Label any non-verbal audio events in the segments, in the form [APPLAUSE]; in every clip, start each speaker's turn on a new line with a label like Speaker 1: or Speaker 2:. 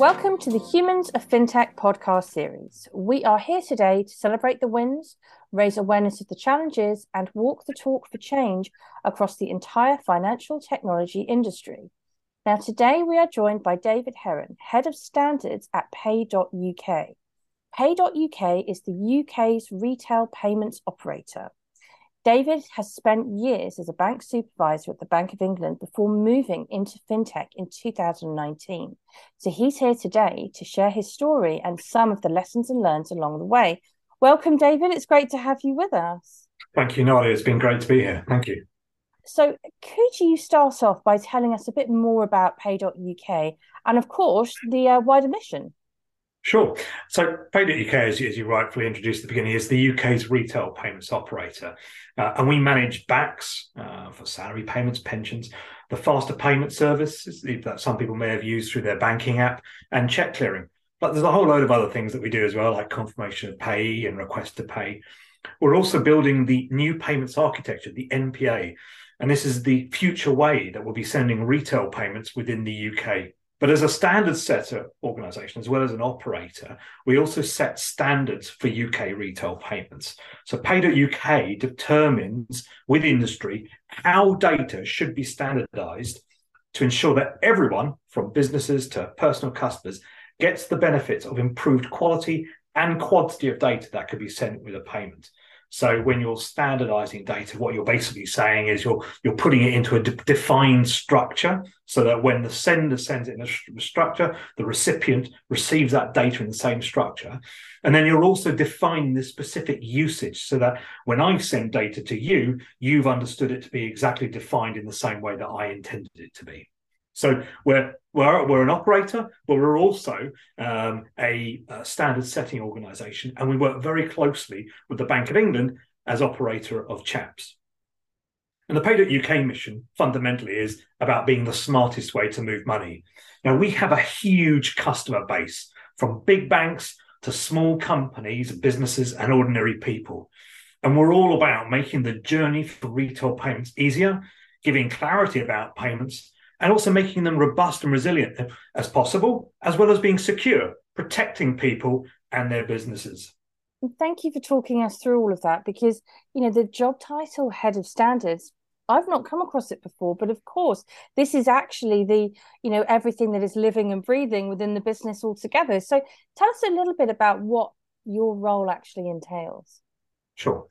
Speaker 1: Welcome to the Humans of FinTech podcast series. We are here today to celebrate the wins, raise awareness of the challenges, and walk the talk for change across the entire financial technology industry. Now, today we are joined by David Heron, Head of Standards at Pay.UK. Pay.UK is the UK's retail payments operator. David has spent years as a bank supervisor at the Bank of England before moving into fintech in 2019. So he's here today to share his story and some of the lessons and learns along the way. Welcome, David. It's great to have you with us.
Speaker 2: Thank you, Nadia. It's been great to be here. Thank you.
Speaker 1: So, could you start off by telling us a bit more about Pay.UK and, of course, the uh, wider mission?
Speaker 2: Sure. So Pay.UK, as you, as you rightfully introduced at the beginning, is the UK's retail payments operator. Uh, and we manage BACS uh, for salary payments, pensions, the faster payment services that some people may have used through their banking app, and check clearing. But there's a whole load of other things that we do as well, like confirmation of payee and request to pay. We're also building the new payments architecture, the NPA. And this is the future way that we'll be sending retail payments within the UK. But as a standard setter organization, as well as an operator, we also set standards for UK retail payments. So Pay.UK determines with industry how data should be standardized to ensure that everyone, from businesses to personal customers, gets the benefits of improved quality and quantity of data that could be sent with a payment. So when you're standardizing data, what you're basically saying is you're you're putting it into a de- defined structure so that when the sender sends it in a structure, the recipient receives that data in the same structure. And then you're also defining the specific usage so that when I send data to you, you've understood it to be exactly defined in the same way that I intended it to be. So we're we're, we're an operator, but we're also um, a, a, standard setting organization, and we work very closely with the Bank of England as operator of CHAPS. And the Pay.UK mission fundamentally is about being the smartest way to move money. Now, we have a huge customer base from big banks to small companies, businesses, and ordinary people. And we're all about making the journey for retail payments easier, giving clarity about payments, and also making them robust and resilient as possible, as well as being secure, protecting people and their businesses.
Speaker 1: Thank you for talking us through all of that because, you know, the job title head of standards, I've not come across it before, but of course, this is actually the, you know, everything that is living and breathing within the business altogether. So tell us a little bit about what your role actually entails.
Speaker 2: Sure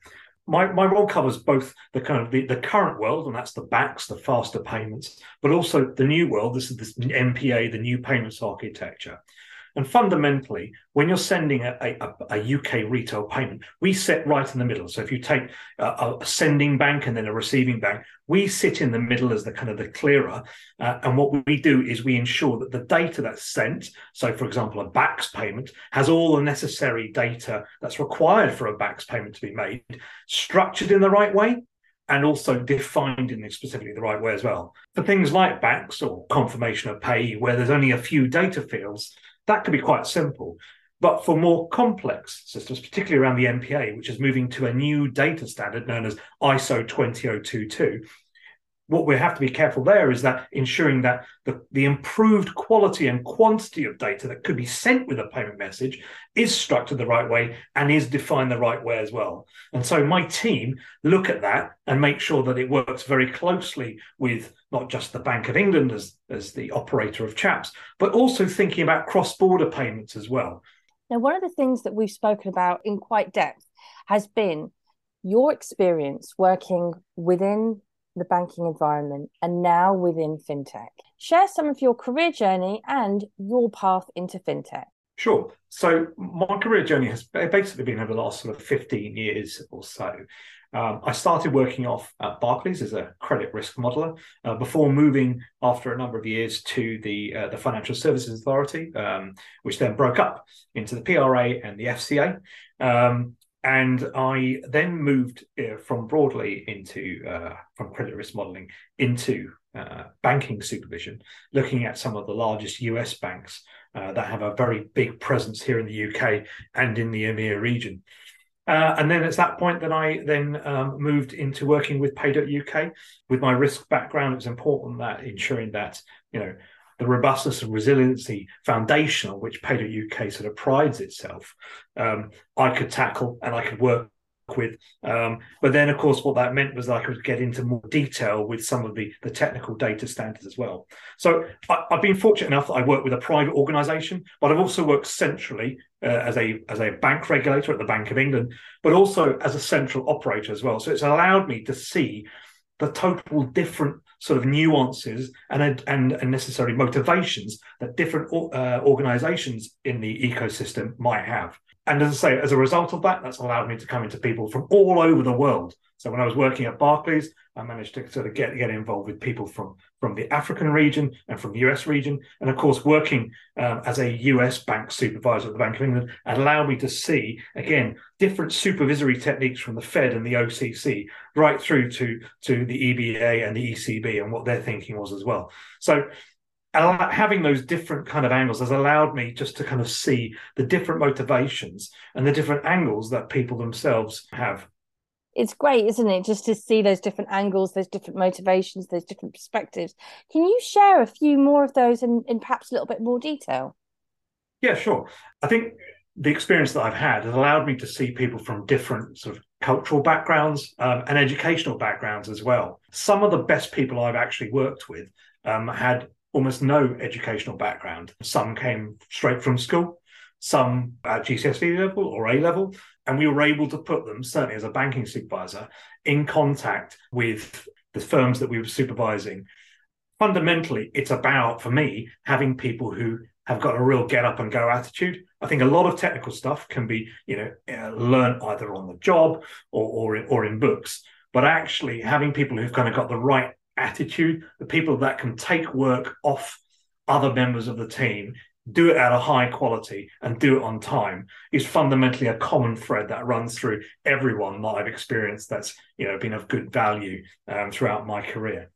Speaker 2: my, my role covers both the kind of the, the current world, and that's the BACS, the faster payments, but also the new world. This is this NPA, the new payments architecture. And fundamentally, when you're sending a, a, a, UK retail payment, we sit right in the middle. So if you take a, a, sending bank and then a receiving bank, we sit in the middle as the kind of the clearer. Uh, and what we do is we ensure that the data that's sent, so for example, a BACS payment, has all the necessary data that's required for a BACS payment to be made, structured in the right way, and also defined in specifically the right way as well. For things like BACS or confirmation of payee, where there's only a few data fields, that could be quite simple. But for more complex systems, particularly around the NPA, which is moving to a new data standard known as ISO 20022, what we have to be careful there is that ensuring that the, the improved quality and quantity of data that could be sent with a payment message is structured the right way and is defined the right way as well. And so my team look at that and make sure that it works very closely with not just the Bank of England as, as the operator of CHAPS, but also thinking about cross-border payments as well.
Speaker 1: Now, one of the things that we've spoken about in quite depth has been your experience working within the banking environment and now within fintech. Share some of your career journey and your path into fintech.
Speaker 2: Sure. So my career journey has basically been over the last sort of 15 years or so. Um, I started working off at Barclays as a credit risk modeler uh, before moving after a number of years to the uh, the Financial Services Authority, um, which then broke up into the PRA and the FCA. Um, and I then moved uh, from broadly into uh, from credit risk modeling into uh, banking supervision, looking at some of the largest US banks uh, that have a very big presence here in the UK and in the EMEA region. Uh, and then it's that point that I then um, moved into working with Pay.UK. With my risk background, it was important that ensuring that you know the robustness and resiliency foundation on which Pay.UK sort of prides itself, um, I could tackle and I could work with. Um, but then, of course, what that meant was I could get into more detail with some of the, the technical data standards as well. So I, have been fortunate enough that I work with a private organisation, but I've also worked centrally uh, as a as a bank regulator at the Bank of England, but also as a central operator as well. So it's allowed me to see the total different sort of nuances and and, and necessary motivations that different uh, organizations in the ecosystem might have and as I say, as a result of that, that's allowed me to come into people from all over the world. So when I was working at Barclays, I managed to sort of get get involved with people from from the African region and from the US region, and of course working um, as a US bank supervisor at the Bank of England allowed me to see again different supervisory techniques from the Fed and the OCC right through to to the EBA and the ECB and what their thinking was as well. So having those different kind of angles has allowed me just to kind of see the different motivations and the different angles that people themselves have.
Speaker 1: It's great isn't it just to see those different angles those different motivations those different perspectives. Can you share a few more of those in, in perhaps a little bit more detail?
Speaker 2: Yeah sure. I think the experience that i've had has allowed me to see people from different sort of cultural backgrounds um, and educational backgrounds as well. Some of the best people i've actually worked with um, had almost no educational background. Some came straight from school, some at GCSE level or A level, and we were able to put them, certainly as a banking supervisor, in contact with the firms that we were supervising. Fundamentally, it's about, for me, having people who have got a real get up and go attitude. I think a lot of technical stuff can be, you know, uh, learned either on the job or or or in books. But actually, having people who've kind of got the right attitude, the people that can take work off other members of the team, do it at a high quality and do it on time is fundamentally a common thread that runs through everyone that I've experienced that's you know been of good value um, throughout my career.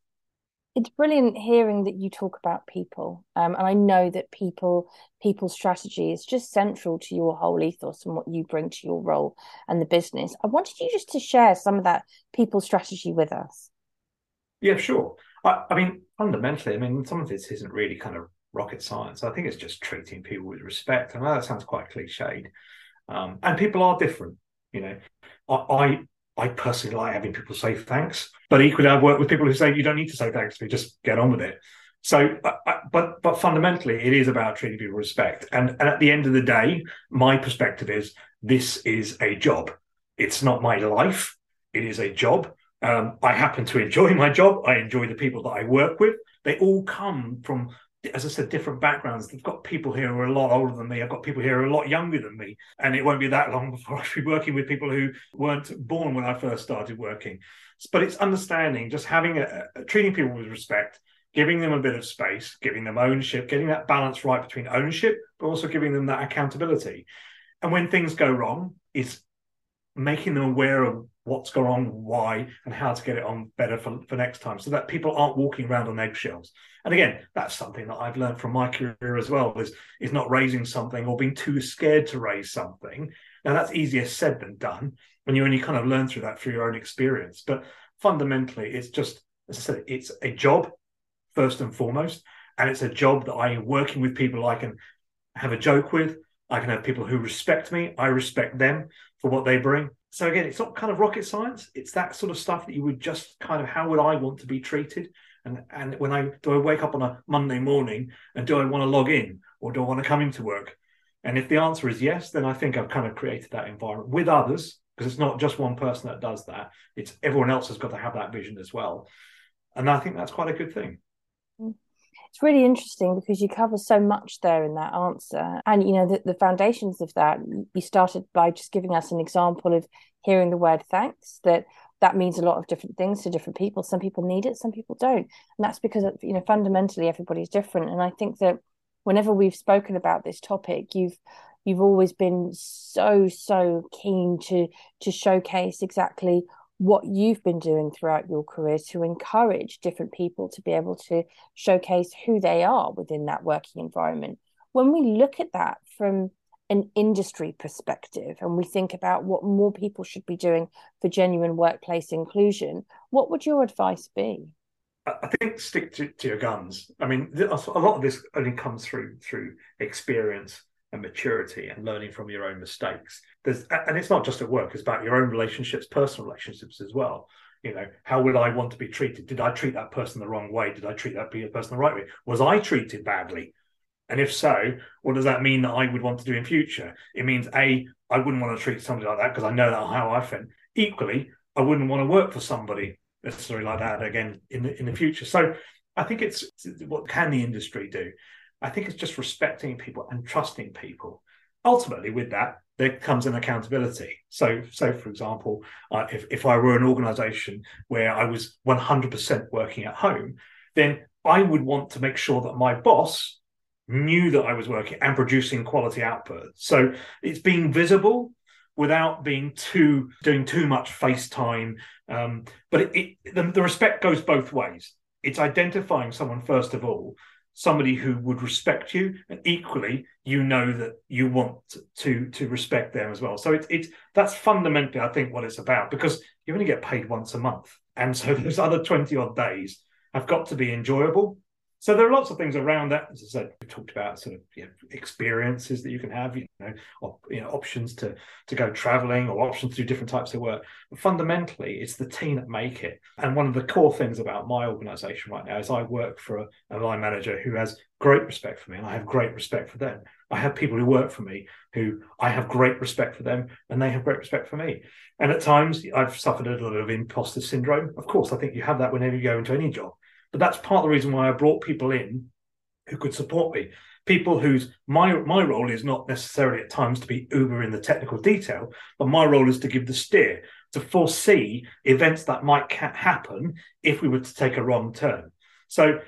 Speaker 1: It's brilliant hearing that you talk about people, um, and I know that people people strategy is just central to your whole ethos and what you bring to your role and the business. I wanted you just to share some of that people strategy with us.
Speaker 2: Yeah, sure. I, I mean, fundamentally, I mean, some of this isn't really kind of rocket science. I think it's just treating people with respect. I know that sounds quite cliched, um, and people are different. You know, I, I, I personally like having people say thanks, but equally, I've worked with people who say you don't need to say thanks me, just get on with it. So, but but fundamentally, it is about treating people with respect. And and at the end of the day, my perspective is this is a job. It's not my life. It is a job. Um, I happen to enjoy my job. I enjoy the people that I work with. They all come from, as I said, different backgrounds. They've got people here who are a lot older than me. I've got people here who are a lot younger than me. And it won't be that long [LAUGHS] before I'll be working with people who weren't born when I first started working. But it's understanding, just having a, a treating people with respect, giving them a bit of space, giving them ownership, getting that balance right between ownership, but also giving them that accountability. And when things go wrong, it's making them aware of what's gone on, why, and how to get it on better for, for next time so that people aren't walking around on eggshells. And again, that's something that I've learned from my career as well is, is not raising something or being too scared to raise something. Now that's easier said than done when you only kind of learn through that through your own experience. But fundamentally, it's just, as I said, it's a job first and foremost. And it's a job that I am working with people I can have a joke with. I can have people who respect me. I respect them for what they bring so again, it's not kind of rocket science. It's that sort of stuff that you would just kind of how would I want to be treated? And and when I do I wake up on a Monday morning and do I want to log in or do I want to come into work? And if the answer is yes, then I think I've kind of created that environment with others because it's not just one person that does that. It's everyone else has got to have that vision as well. And I think that's quite a good thing.
Speaker 1: It's really interesting because you cover so much there in that answer. And you know the, the foundations of that you started by just giving us an example of hearing the word thanks that that means a lot of different things to different people. Some people need it some people don't. And that's because you know fundamentally everybody's different. And i think that whenever we've spoken about this topic you've you've always been so so keen to to showcase exactly what you've been doing throughout your career to encourage different people to be able to showcase who they are within that working environment. When we look at that from an industry perspective and we think about what more people should be doing for genuine workplace inclusion, what would your advice be?
Speaker 2: I think stick to, to your guns. I mean, a lot of this only comes through through experience and maturity and learning from your own mistakes. There's, and it's not just at work; it's about your own relationships, personal relationships as well. You know, how would I want to be treated? Did I treat that person the wrong way? Did I treat that person the right way? Was I treated badly? And if so, what does that mean that I would want to do in future? It means a I wouldn't want to treat somebody like that because I know that how I felt. Equally, I wouldn't want to work for somebody necessarily like that again in the in the future. So I think it's what can the industry do? I think it's just respecting people and trusting people. Ultimately, with that, there comes an accountability. So, so for example, uh, if if I were an organisation where I was 100% working at home, then I would want to make sure that my boss knew that I was working and producing quality output. So it's being visible without being too doing too much FaceTime. Um, but it, it, the, the respect goes both ways. It's identifying someone first of all, somebody who would respect you, and equally, you know that you want to to respect them as well. So it's it's that's fundamentally, I think, what it's about because you only get paid once a month, and so [LAUGHS] those other twenty odd days have got to be enjoyable so there are lots of things around that. As I said, we talked about sort of you know, experiences that you can have, you know, op, you know, options to to go traveling or options to do different types of work. But fundamentally, it's the team that make it. And one of the core things about my organisation right now is I work for a, a line manager who has great respect for me, and I have great respect for them. I have people who work for me who I have great respect for them, and they have great respect for me. And at times, I've suffered a little bit of imposter syndrome. Of course, I think you have that whenever you go into any job but that's part of the reason why I brought people in who could support me. People whose my my role is not necessarily at times to be uber in the technical detail, but my role is to give the steer, to foresee events that might happen if we were to take a wrong turn. So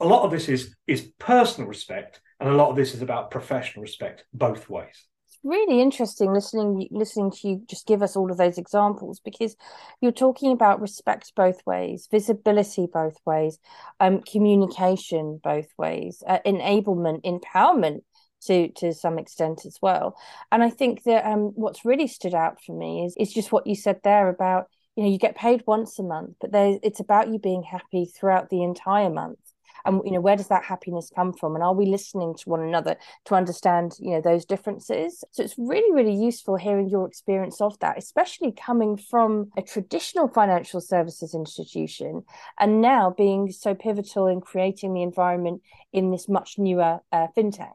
Speaker 2: a lot of this is is personal respect, and a lot of this is about professional respect, both ways
Speaker 1: really interesting listening listening to you just give us all of those examples because you're talking about respect both ways visibility both ways um, communication both ways uh, enablement empowerment to to some extent as well. And i think that um, what's really stood out for me is is just what you said there about you know you get paid once a month but it's about you being happy throughout the entire month and you know where does that happiness come from? And are we listening to one another to understand you know those differences? So it's really really useful hearing your experience of that especially coming from a traditional financial services institution and now being so pivotal in creating the environment in this much newer uh, fintech.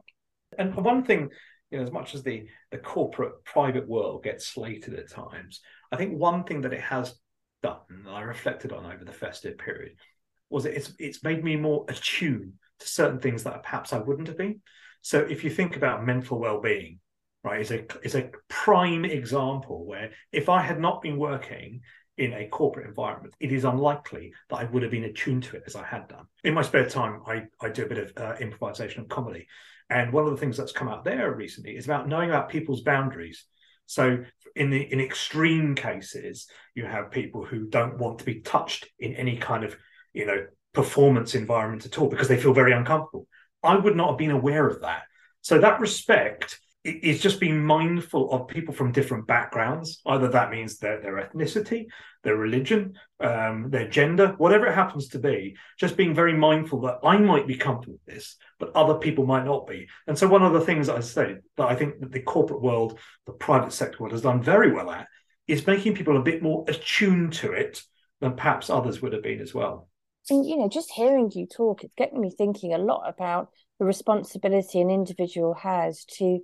Speaker 2: And one thing you know, as much as the the corporate private world gets slated at times, I think one thing that it has done, and I reflected on over the festive period, was it it's it's made me more attuned to certain things that perhaps I wouldn't have been. So if you think about mental well-being, right, is a is a prime example where if I had not been working in a corporate environment, it is unlikely that I would have been attuned to it as I had done. In my spare time, I, I do a bit of uh, improvisation and comedy. And one of the things that's come out there recently is about knowing about people's boundaries. So in the in extreme cases, you have people who don't want to be touched in any kind of you know, performance environment at all because they feel very uncomfortable. I would not have been aware of that. So that respect is just being mindful of people from different backgrounds. Either that means their, their ethnicity, their religion, um, their gender, whatever it happens to be, just being very mindful that I might be comfortable with this, but other people might not be. And so one of the things I say that I think that the corporate world, the private sector world has done very well at is making people a bit more attuned to it than perhaps others would have been as well
Speaker 1: and you know just hearing you talk it's getting me thinking a lot about the responsibility an individual has to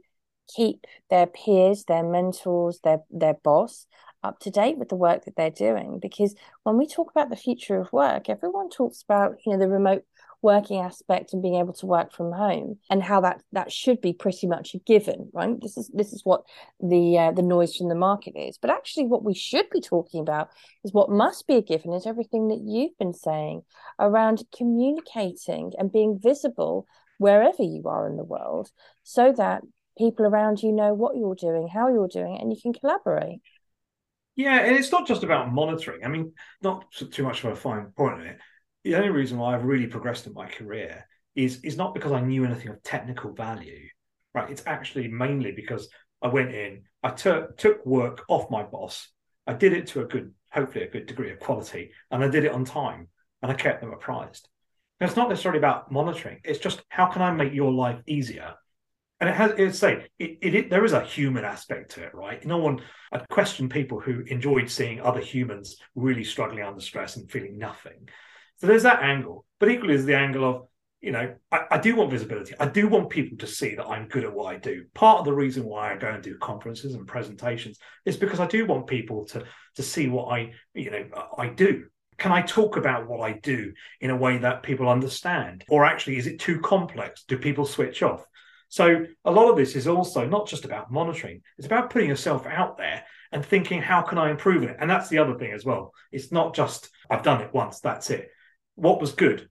Speaker 1: keep their peers their mentors their their boss up to date with the work that they're doing. Because when we talk about the future of work everyone talks about you know the remote working aspect and being able to work from home and how that that should be pretty much a given right? This is this is what the uh, the noise from the market is. But actually what we should be talking about is what must be a given is everything that you've been saying around communicating and being visible wherever you are in the world so that people around you know what you're doing how you're doing and you can collaborate.
Speaker 2: Yeah, and it's not just about monitoring. I mean, not too much of a fine point on it the only reason why I've really progressed in my career is is not because I knew anything of technical value, right? It's actually mainly because I went in, I took took work off my boss, I did it to a good, hopefully a good degree of quality, and I did it on time. and I kept them apprised. And it's not necessarily about monitoring. It's just how can I make your life easier? And it has it's say it, it, there is a human aspect to it, right? No one I question people who enjoyed seeing other humans really struggling under stress and feeling nothing. So there's that angle, but equally there's the angle of you know, I, I, do want visibility. I do want people to see that I'm good at what I do. Part of the reason why I go and do conferences and presentations is because I do want people to to see what I, you know, I do. Can I talk about what I do in a way that people understand? Or actually, is it too complex? Do people switch off? So a lot of this is also not just about monitoring, it's about putting yourself out there and thinking, how can I improve it? And that's the other thing as well. It's not just, I've done it once, that's it. What was good?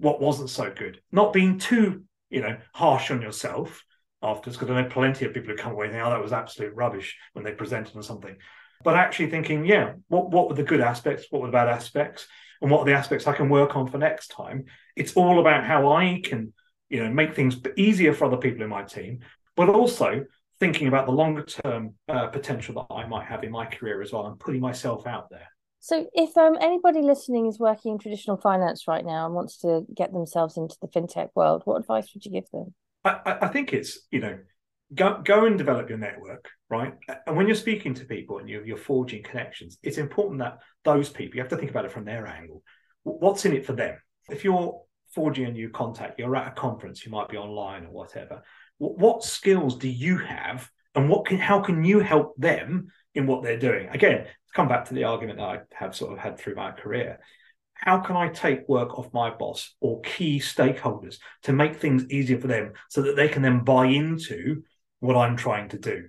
Speaker 2: what wasn't so good. Not being too, you know, harsh on yourself afterwards, because I know plenty of people who come away thinking, oh, that was absolute rubbish when they presented on something. But actually thinking, yeah, what, what were the good aspects? What were the bad aspects? And what are the aspects I can work on for next time? It's all about how I can, you know, make things easier for other people in my team, but also thinking about the longer term uh, potential that I might have in my career as well and putting myself out there.
Speaker 1: So, if um, anybody listening is working in traditional finance right now and wants to get themselves into the fintech world, what advice would you give them?
Speaker 2: I, I think it's you know go go and develop your network, right? And when you're speaking to people and you're, you're forging connections, it's important that those people you have to think about it from their angle. What's in it for them? If you're forging a new contact, you're at a conference, you might be online or whatever. What, what skills do you have, and what can how can you help them in what they're doing? Again, come back to the argument that I have sort of had through my career. How can I take work off my boss or key stakeholders to make things easier for them so that they can then buy into what I'm trying to do?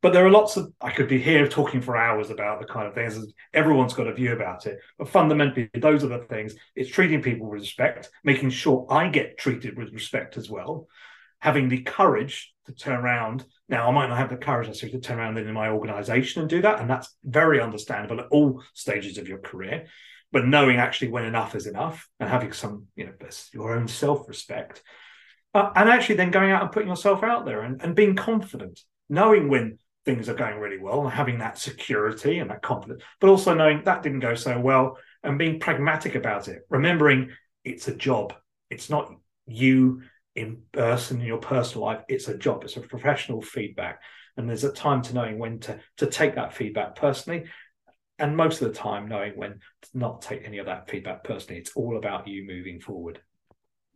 Speaker 2: But there are lots of, I could be here talking for hours about the kind of things. Everyone's got a view about it. But fundamentally, those are the things. It's treating people with respect, making sure I get treated with respect as well, having the courage to turn around now, I might not have the courage necessarily to turn around in my organization and do that. And that's very understandable at all stages of your career. But knowing actually when enough is enough and having some, you know, your own self respect. Uh, and actually then going out and putting yourself out there and, and being confident, knowing when things are going really well and having that security and that confidence, but also knowing that didn't go so well and being pragmatic about it, remembering it's a job. It's not you in person in your personal life it's a job it's a professional feedback. And there's a time to knowing when to to take that feedback personally and most of the time knowing when to not take any of that feedback personally. It's all about you moving forward.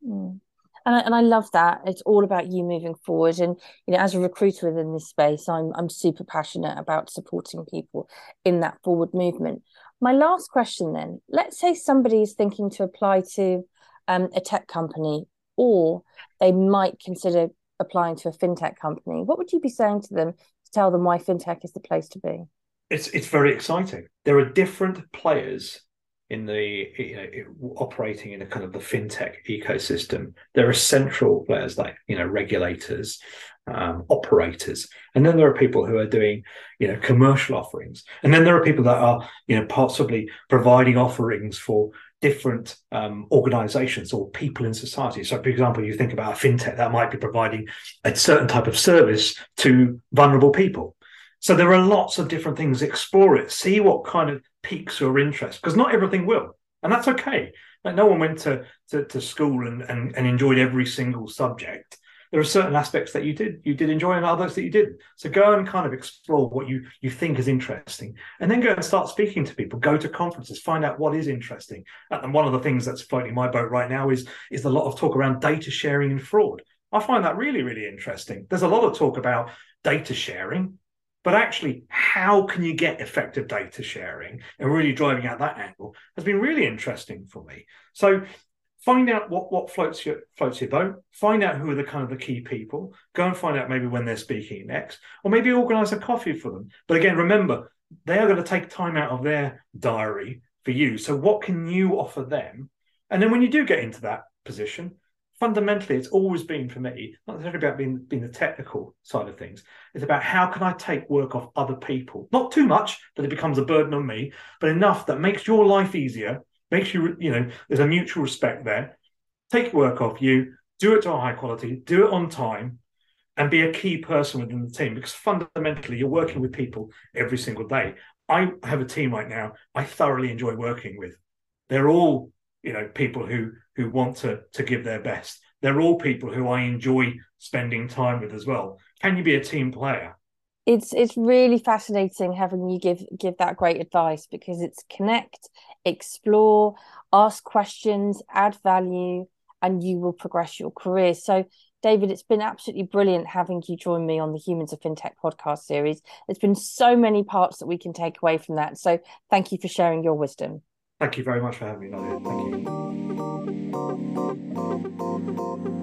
Speaker 1: Mm. and I, and I love that. It's all about you moving forward. And you know as a recruiter within this space I'm I'm super passionate about supporting people in that forward movement. My last question then. Let's say somebody is thinking to apply to um, a tech company or they might consider applying to a fintech company, what would you be saying to them to tell them why fintech is the place to be?
Speaker 2: It's it's very exciting. There are different players in the you know operating in a kind of the fintech ecosystem. There are central players like you know regulators, um, operators, and then there are people who are doing you know commercial offerings, and then there are people that are you know possibly providing offerings for different um, organizations or people in society. So, for example, you think about a fintech that might be providing a certain type of service to vulnerable people. So, there are lots of different things. Explore it, see what kind of piques your interest, because not everything will. And that's okay. Like no one went to, to, to school and, and, and enjoyed every single subject there are certain aspects that you did you did enjoy and others that you didn't. So go and kind of explore what you you think is interesting and then go and start speaking to people. Go to conferences find out what is interesting. Uh, and one of the things that's floating my boat right now is is a lot of talk around data sharing and fraud. I find that really really interesting. There's a lot of talk about data sharing but actually how can you get effective data sharing and really driving out that angle has been really interesting for me. So find out what what floats your floats your boat. Find out who are the kind of the key people. Go and find out maybe when they're speaking next or maybe organize a coffee for them. But again remember they are going to take time out of their diary for you. So what can you offer them? And then when you do get into that position fundamentally it's always been for me not necessarily about being, being the technical side of things. It's about how can i take work off other people? Not too much that it becomes a burden on me but enough that makes your life easier makes you, you know, there's a mutual respect there. Take work off you, do it to a high quality, do it on time, and be a key person within the team because fundamentally you're working with people every single day. I have a team right now I thoroughly enjoy working with. They're all you know people who who want to to give their best. They're all people who I enjoy spending time with as well. Can you be a team player?
Speaker 1: It's it's really fascinating having you give give that great advice because it's connect, explore, ask questions, add value, and you will progress your career. So David, it's been absolutely brilliant having you join me on the Humans of FinTech podcast series. There's been so many parts that we can take away from that. So thank you for sharing your wisdom.
Speaker 2: Thank you very much for having me, Nadia. Thank you.